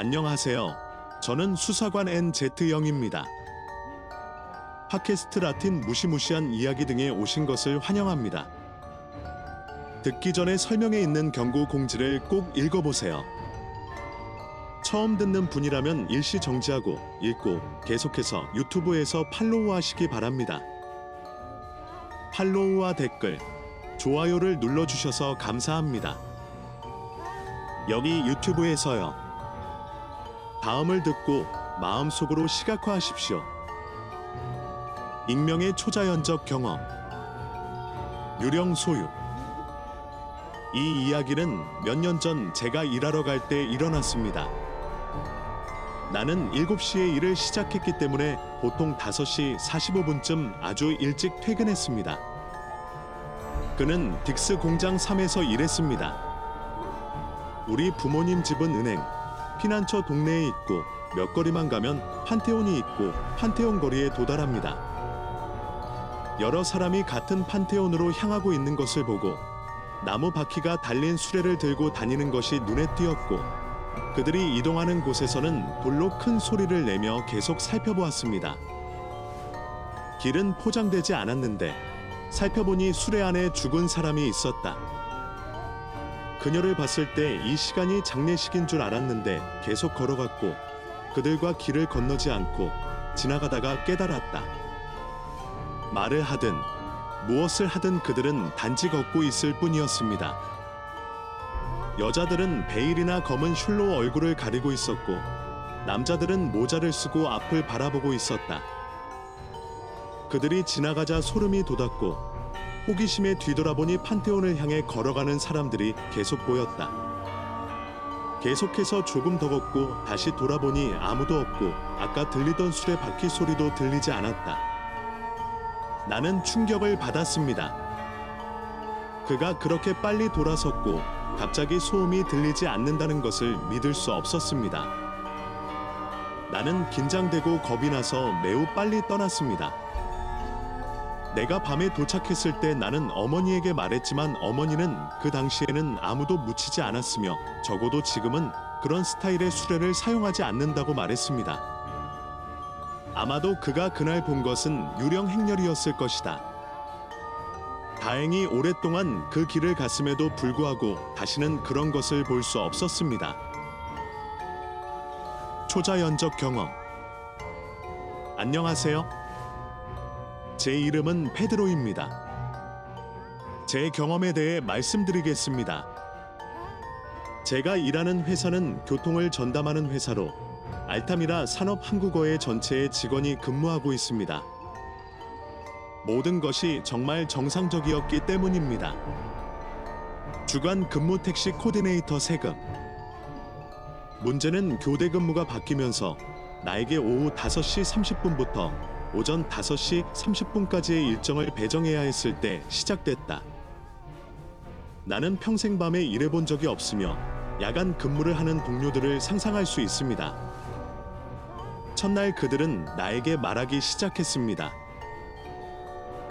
안녕하세요. 저는 수사관 NZ영입니다. 팟캐스트 라틴 무시무시한 이야기 등에 오신 것을 환영합니다. 듣기 전에 설명에 있는 경고 공지를 꼭 읽어보세요. 처음 듣는 분이라면 일시 정지하고 읽고 계속해서 유튜브에서 팔로우하시기 바랍니다. 팔로우와 댓글, 좋아요를 눌러주셔서 감사합니다. 여기 유튜브에서요. 다음을 듣고 마음속으로 시각화하십시오. 익명의 초자연적 경험. 유령 소유. 이 이야기는 몇 년 전 제가 일하러 갈 때 일어났습니다. 나는 7시에 일을 시작했기 때문에 보통 5시 45분쯤 아주 일찍 퇴근했습니다. 그는 딕스 공장 3에서 일했습니다. 우리 부모님 집은 은행, 피난처 동네에 있고 몇 거리만 가면 판테온이 있고 판테온 거리에 도달합니다. 여러 사람이 같은 판테온으로 향하고 있는 것을 보고 나무 바퀴가 달린 수레를 들고 다니는 것이 눈에 띄었고 그들이 이동하는 곳에서는 돌로 큰 소리를 내며 계속 살펴보았습니다. 길은 포장되지 않았는데 살펴보니 수레 안에 죽은 사람이 있었다. 그녀를 봤을 때 이 시간이 장례식인 줄 알았는데 계속 걸어갔고 그들과 길을 건너지 않고 지나가다가 깨달았다. 말을 하든 무엇을 하든 그들은 단지 걷고 있을 뿐이었습니다. 여자들은 베일이나 검은 슐로 얼굴을 가리고 있었고 남자들은 모자를 쓰고 앞을 바라보고 있었다. 그들이 지나가자 소름이 돋았고 호기심에 뒤돌아보니 판테온을 향해 걸어가는 사람들이 계속 보였다. 계속해서 조금 더 걷고 다시 돌아보니 아무도 없고 아까 들리던 수레 바퀴 소리도 들리지 않았다. 나는 충격을 받았습니다. 그가 그렇게 빨리 돌아섰고 갑자기 소음이 들리지 않는다는 것을 믿을 수 없었습니다. 나는 긴장되고 겁이 나서 매우 빨리 떠났습니다. 내가 밤에 도착했을 때 나는 어머니에게 말했지만 어머니는 그 당시에는 아무도 묻히지 않았으며 적어도 지금은 그런 스타일의 수레를 사용하지 않는다고 말했습니다. 아마도 그가 그날 본 것은 유령 행렬이었을 것이다. 다행히 오랫동안 그 길을 갔음에도 불구하고 다시는 그런 것을 볼 수 없었습니다. 초자연적 경험. 안녕하세요. 제 이름은 페드로입니다. 제 경험에 대해 말씀드리겠습니다. 제가 일하는 회사는 교통을 전담하는 회사로 알타미라 산업 한국어의 전체의 직원이 근무하고 있습니다. 모든 것이 정말 정상적이었기 때문입니다. 주간 근무 택시 코디네이터 세금. 문제는 교대 근무가 바뀌면서 나에게 오후 5시 30분부터 오전 5시 30분까지의 일정을 배정해야 했을 때 시작됐다. 나는 평생 밤에 일해본 적이 없으며 야간 근무를 하는 동료들을 상상할 수 있습니다. 첫날 그들은 나에게 말하기 시작했습니다.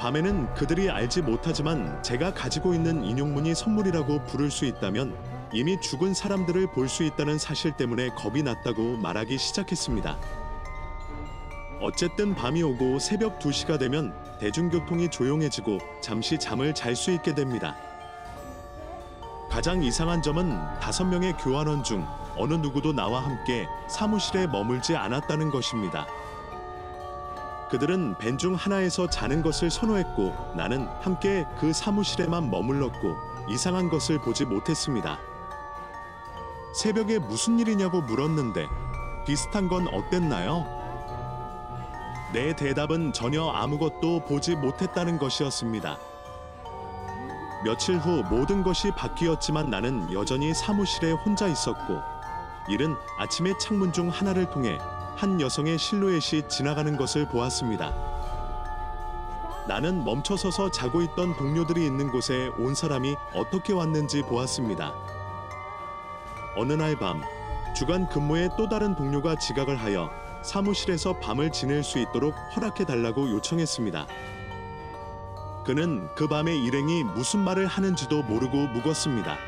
밤에는 그들이 알지 못하지만 제가 가지고 있는 인용문이 선물이라고 부를 수 있다면 이미 죽은 사람들을 볼 수 있다는 사실 때문에 겁이 났다고 말하기 시작했습니다. 어쨌든 밤이 오고 새벽 2시가 되면 대중교통이 조용해지고 잠시 잠을 잘 수 있게 됩니다. 가장 이상한 점은 다섯 명의 교환원 중 어느 누구도 나와 함께 사무실에 머물지 않았다는 것입니다. 그들은 벤 중 하나에서 자는 것을 선호했고 나는 함께 그 사무실에만 머물렀고 이상한 것을 보지 못했습니다. 새벽에 무슨 일이냐고 물었는데 비슷한 건 어땠나요? 내 대답은 전혀 아무것도 보지 못했다는 것이었습니다. 며칠 후 모든 것이 바뀌었지만 나는 여전히 사무실에 혼자 있었고 일은 아침에 창문 중 하나를 통해 한 여성의 실루엣이 지나가는 것을 보았습니다. 나는 멈춰서서 자고 있던 동료들이 있는 곳에 온 사람이 어떻게 왔는지 보았습니다. 어느 날 밤 주간 근무에 또 다른 동료가 지각을 하여 사무실에서 밤을 지낼 수 있도록 허락해 달라고 요청했습니다. 그는 그 밤에 일행이 무슨 말을 하는지도 모르고 묵었습니다.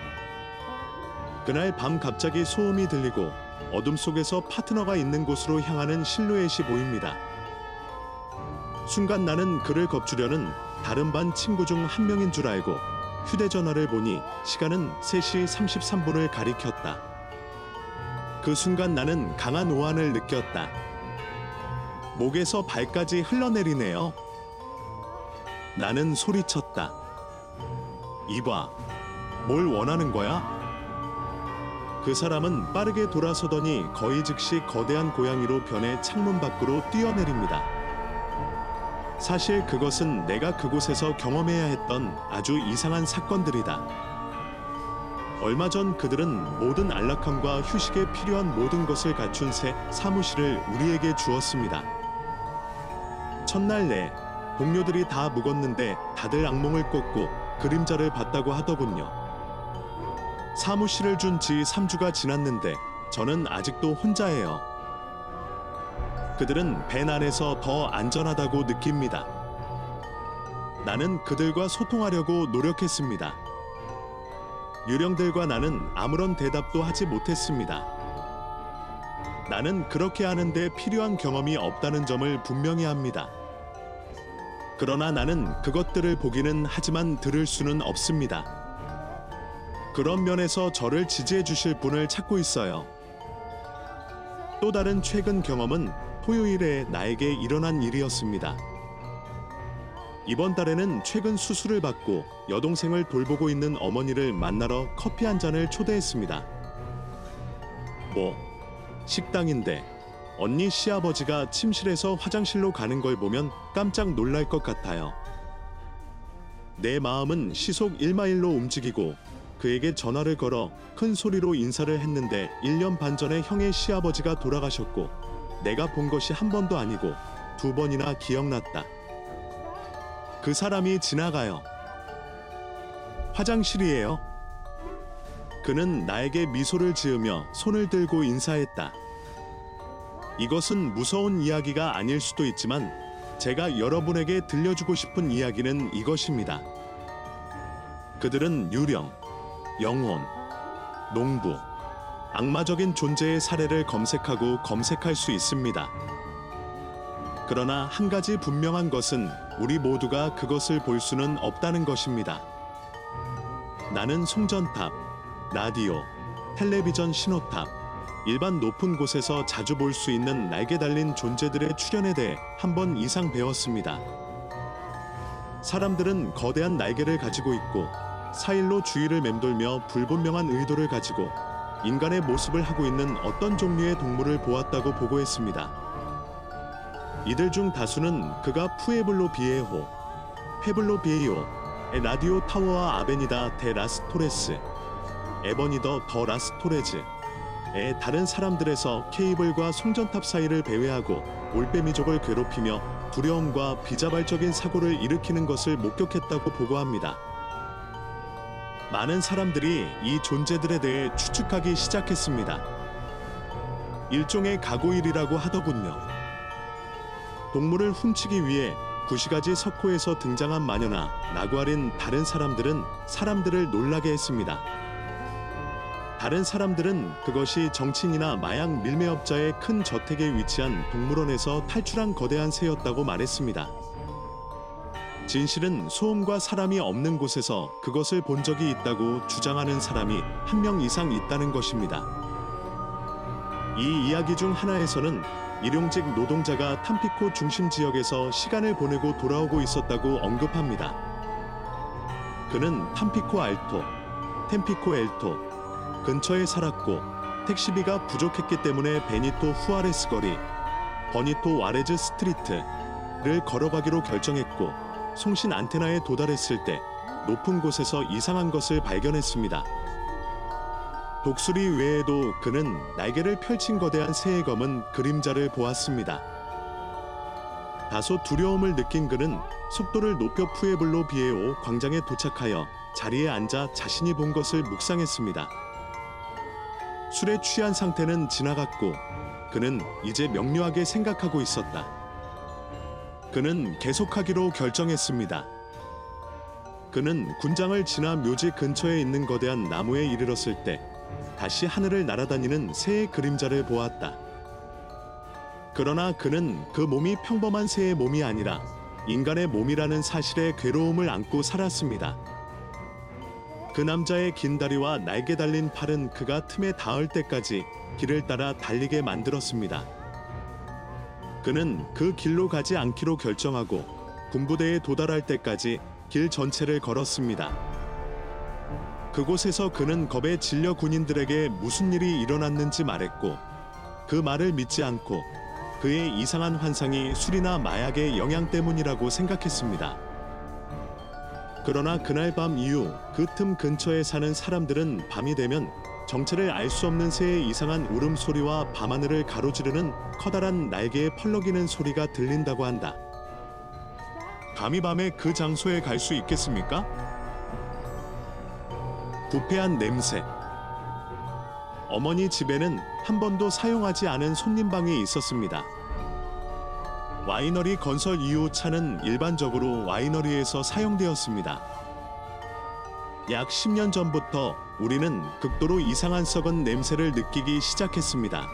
그날 밤 갑자기 소음이 들리고 어둠 속에서 파트너가 있는 곳으로 향하는 실루엣이 보입니다. 순간 나는 그를 겁주려는 다른 반 친구 중 한 명인 줄 알고 휴대전화를 보니 시간은 3시 33분을 가리켰다. 그 순간 나는 강한 오한을 느꼈다. 목에서 발까지 흘러내리네요. 나는 소리쳤다. 이봐, 뭘 원하는 거야? 그 사람은 빠르게 돌아서더니 거의 즉시 거대한 고양이로 변해 창문 밖으로 뛰어내립니다. 사실 그것은 내가 그곳에서 경험해야 했던 아주 이상한 사건들이다. 얼마 전 그들은 모든 안락함과 휴식에 필요한 모든 것을 갖춘 새 사무실을 우리에게 주었습니다. 첫날 내 동료들이 다 묵었는데 다들 악몽을 꿨고 그림자를 봤다고 하더군요. 사무실을 준 지 3주가 지났는데 저는 아직도 혼자예요. 그들은 밴 안에서 더 안전하다고 느낍니다. 나는 그들과 소통하려고 노력했습니다. 유령들과 나는 아무런 대답도 하지 못했습니다. 나는 그렇게 하는데 필요한 경험이 없다는 점을 분명히 합니다. 그러나 나는 그것들을 보기는 하지만 들을 수는 없습니다. 그런 면에서 저를 지지해 주실 분을 찾고 있어요. 또 다른 최근 경험은 토요일에 나에게 일어난 일이었습니다. 이번 달에는 최근 수술을 받고 여동생을 돌보고 있는 어머니를 만나러 커피 한 잔을 초대했습니다. 뭐, 식당인데 언니 시아버지가 침실에서 화장실로 가는 걸 보면 깜짝 놀랄 것 같아요. 내 마음은 시속 1마일로 움직이고 그에게 전화를 걸어 큰 소리로 인사를 했는데 1년 반 전에 형의 시아버지가 돌아가셨고 내가 본 것이 한 번도 아니고 두 번이나 기억났다. 그 사람이 지나가요. 화장실이에요. 그는 나에게 미소를 지으며 손을 들고 인사했다. 이것은 무서운 이야기가 아닐 수도 있지만 제가 여러분에게 들려주고 싶은 이야기는 이것입니다. 그들은 유령, 영혼, 농부, 악마적인 존재의 사례를 검색하고 검색할 수 있습니다. 그러나 한 가지 분명한 것은 우리 모두가 그것을 볼 수는 없다는 것입니다. 나는 송전탑, 라디오, 텔레비전 신호탑, 일반 높은 곳에서 자주 볼 수 있는 날개 달린 존재들의 출현에 대해 한 번 이상 배웠습니다. 사람들은 거대한 날개를 가지고 있고 사일로 주위를 맴돌며 불분명한 의도를 가지고 인간의 모습을 하고 있는 어떤 종류의 동물을 보았다고 보고했습니다. 이들 중 다수는 그가 푸에블로 비에호, 페블로 비에요, 라디오 타워와 아베니다 데 라스토레스, 에버니더 더 라스토레즈, 의 다른 사람들에서 케이블과 송전탑 사이를 배회하고 올빼미족을 괴롭히며 두려움과 비자발적인 사고를 일으키는 것을 목격했다고 보고합니다. 많은 사람들이 이 존재들에 대해 추측하기 시작했습니다. 일종의 가고일이라고 하더군요. 동물을 훔치기 위해 구시가지 석호에서 등장한 마녀나 나구알인 다른 사람들은 사람들을 놀라게 했습니다. 다른 사람들은 그것이 정치인이나 마약 밀매업자의 큰 저택에 위치한 동물원에서 탈출한 거대한 새였다고 말했습니다. 진실은 소음과 사람이 없는 곳에서 그것을 본 적이 있다고 주장하는 사람이 한 명 이상 있다는 것입니다. 이 이야기 중 하나에서는 일용직 노동자가 탐피코 중심 지역에서 시간을 보내고 돌아오고 있었다고 언급합니다. 그는 탐피코 알토, 템피코 엘토, 근처에 살았고 택시비가 부족했기 때문에 베니토 후아레스 거리, 버니토 와레즈 스트리트를 걸어가기로 결정했고 송신 안테나에 도달했을 때 높은 곳에서 이상한 것을 발견했습니다. 독수리 외에도 그는 날개를 펼친 거대한 새의 검은 그림자를 보았습니다. 다소 두려움을 느낀 그는 속도를 높여 푸에블로 비에오 광장에 도착하여 자리에 앉아 자신이 본 것을 묵상했습니다. 술에 취한 상태는 지나갔고 그는 이제 명료하게 생각하고 있었다. 그는 계속하기로 결정했습니다. 그는 군장을 지나 묘지 근처에 있는 거대한 나무에 이르렀을 때 다시 하늘을 날아다니는 새의 그림자를 보았다. 그러나 그는 그 몸이 평범한 새의 몸이 아니라 인간의 몸이라는 사실에 괴로움을 안고 살았습니다. 그 남자의 긴 다리와 날개 달린 팔은 그가 틈에 닿을 때까지 길을 따라 달리게 만들었습니다. 그는 그 길로 가지 않기로 결정하고 군부대에 도달할 때까지 길 전체를 걸었습니다. 그곳에서 그는 겁에 질려 군인들에게 무슨 일이 일어났는지 말했고 그 말을 믿지 않고 그의 이상한 환상이 술이나 마약의 영향 때문이라고 생각했습니다. 그러나 그날 밤 이후 그 틈 근처에 사는 사람들은 밤이 되면 정체를 알 수 없는 새의 이상한 울음소리와 밤하늘을 가로지르는 커다란 날개에 펄럭이는 소리가 들린다고 한다. 감히 밤에 그 장소에 갈 수 있겠습니까? 부패한 냄새. 어머니 집에는 한 번도 사용하지 않은 손님 방이 있었습니다. 와이너리 건설 이후 차는 일반적으로 와이너리에서 사용되었습니다. 약 10년 전부터 우리는 극도로 이상한 썩은 냄새를 느끼기 시작했습니다.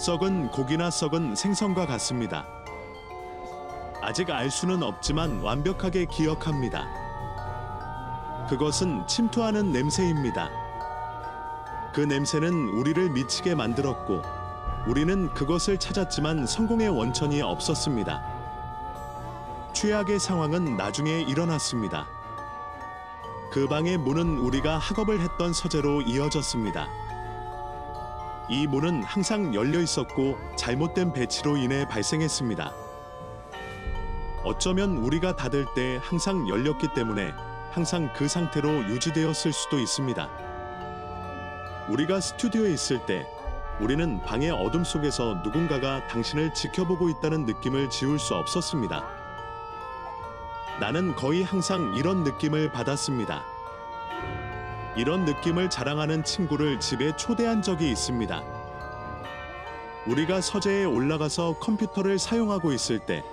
썩은 고기나 썩은 생선과 같습니다. 아직 알 수는 없지만 완벽하게 기억합니다. 그것은 침투하는 냄새입니다. 그 냄새는 우리를 미치게 만들었고 우리는 그것을 찾았지만 성공의 원천이 없었습니다. 최악의 상황은 나중에 일어났습니다. 그 방의 문은 우리가 학업을 했던 서재로 이어졌습니다. 이 문은 항상 열려 있었고 잘못된 배치로 인해 발생했습니다. 어쩌면 우리가 닫을 때 항상 열렸기 때문에 항상 그 상태로 유지되었을 수도 있습니다. 우리가 스튜디오에 있을 때 우리는 방의 어둠 속에서 누군가가 당신을 지켜보고 있다는 느낌을 지울 수 없었습니다. 나는 거의 항상 이런 느낌을 받았습니다. 이런 느낌을 자랑하는 친구를 집에 초대한 적이 있습니다. 우리가 서재에 올라가서 컴퓨터를 사용하고 있을 때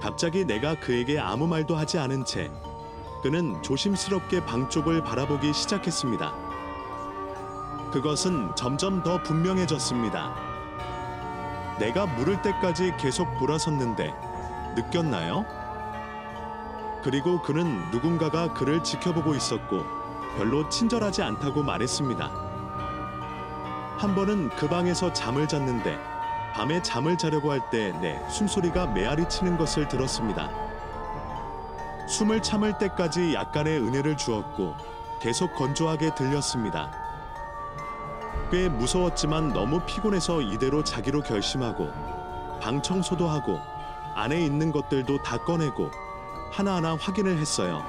갑자기 내가 그에게 아무 말도 하지 않은 채 그는 조심스럽게 방 쪽을 바라보기 시작했습니다. 그것은 점점 더 분명해졌습니다. 내가 물을 때까지 계속 돌아섰는데 느꼈나요? 그리고 그는 누군가가 그를 지켜보고 있었고 별로 친절하지 않다고 말했습니다. 한 번은 그 방에서 잠을 잤는데 밤에 잠을 자려고 할 때 내 숨소리가 메아리 치는 것을 들었습니다. 숨을 참을 때까지 약간의 은혜를 주었고 계속 건조하게 들렸습니다. 꽤 무서웠지만 너무 피곤해서 이대로 자기로 결심하고 방 청소도 하고 안에 있는 것들도 다 꺼내고 하나하나 확인을 했어요.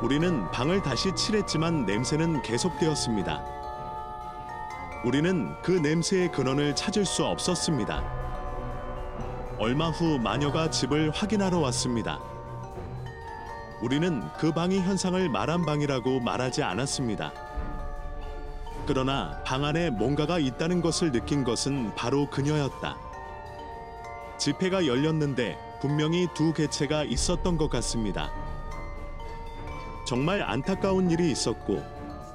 우리는 방을 다시 칠했지만 냄새는 계속되었습니다. 우리는 그 냄새의 근원을 찾을 수 없었습니다. 얼마 후 마녀가 집을 확인하러 왔습니다. 우리는 그 방이 현상을 말한 방이라고 말하지 않았습니다. 그러나 방 안에 뭔가가 있다는 것을 느낀 것은 바로 그녀였다. 집회가 열렸는데 분명히 두 개체가 있었던 것 같습니다. 정말 안타까운 일이 있었고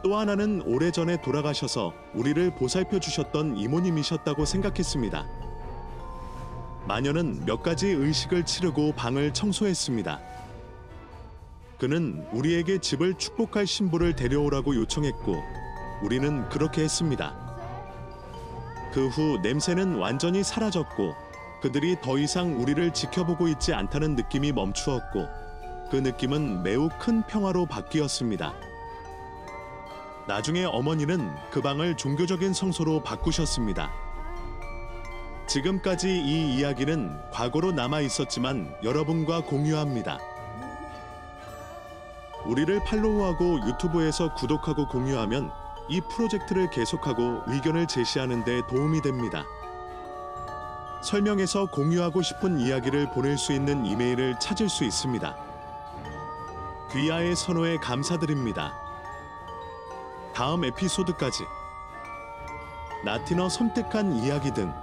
또 하나는 오래전에 돌아가셔서 우리를 보살펴 주셨던 이모님이셨다고 생각했습니다. 마녀는 몇 가지 의식을 치르고 방을 청소했습니다. 그는 우리에게 집을 축복할 신부를 데려오라고 요청했고 우리는 그렇게 했습니다. 그 후 냄새는 완전히 사라졌고 그들이 더 이상 우리를 지켜보고 있지 않다는 느낌이 멈추었고 그 느낌은 매우 큰 평화로 바뀌었습니다. 나중에 어머니는 그 방을 종교적인 성소로 바꾸셨습니다. 지금까지 이 이야기는 과거로 남아 있었지만 여러분과 공유합니다. 우리를 팔로우하고 유튜브에서 구독하고 공유하면 이 프로젝트를 계속하고 의견을 제시하는 데 도움이 됩니다. 설명에서 공유하고 싶은 이야기를 보낼 수 있는 이메일을 찾을 수 있습니다. 귀하의 선호에 감사드립니다. 다음 에피소드까지 라틴어 섬뜩한 이야기 등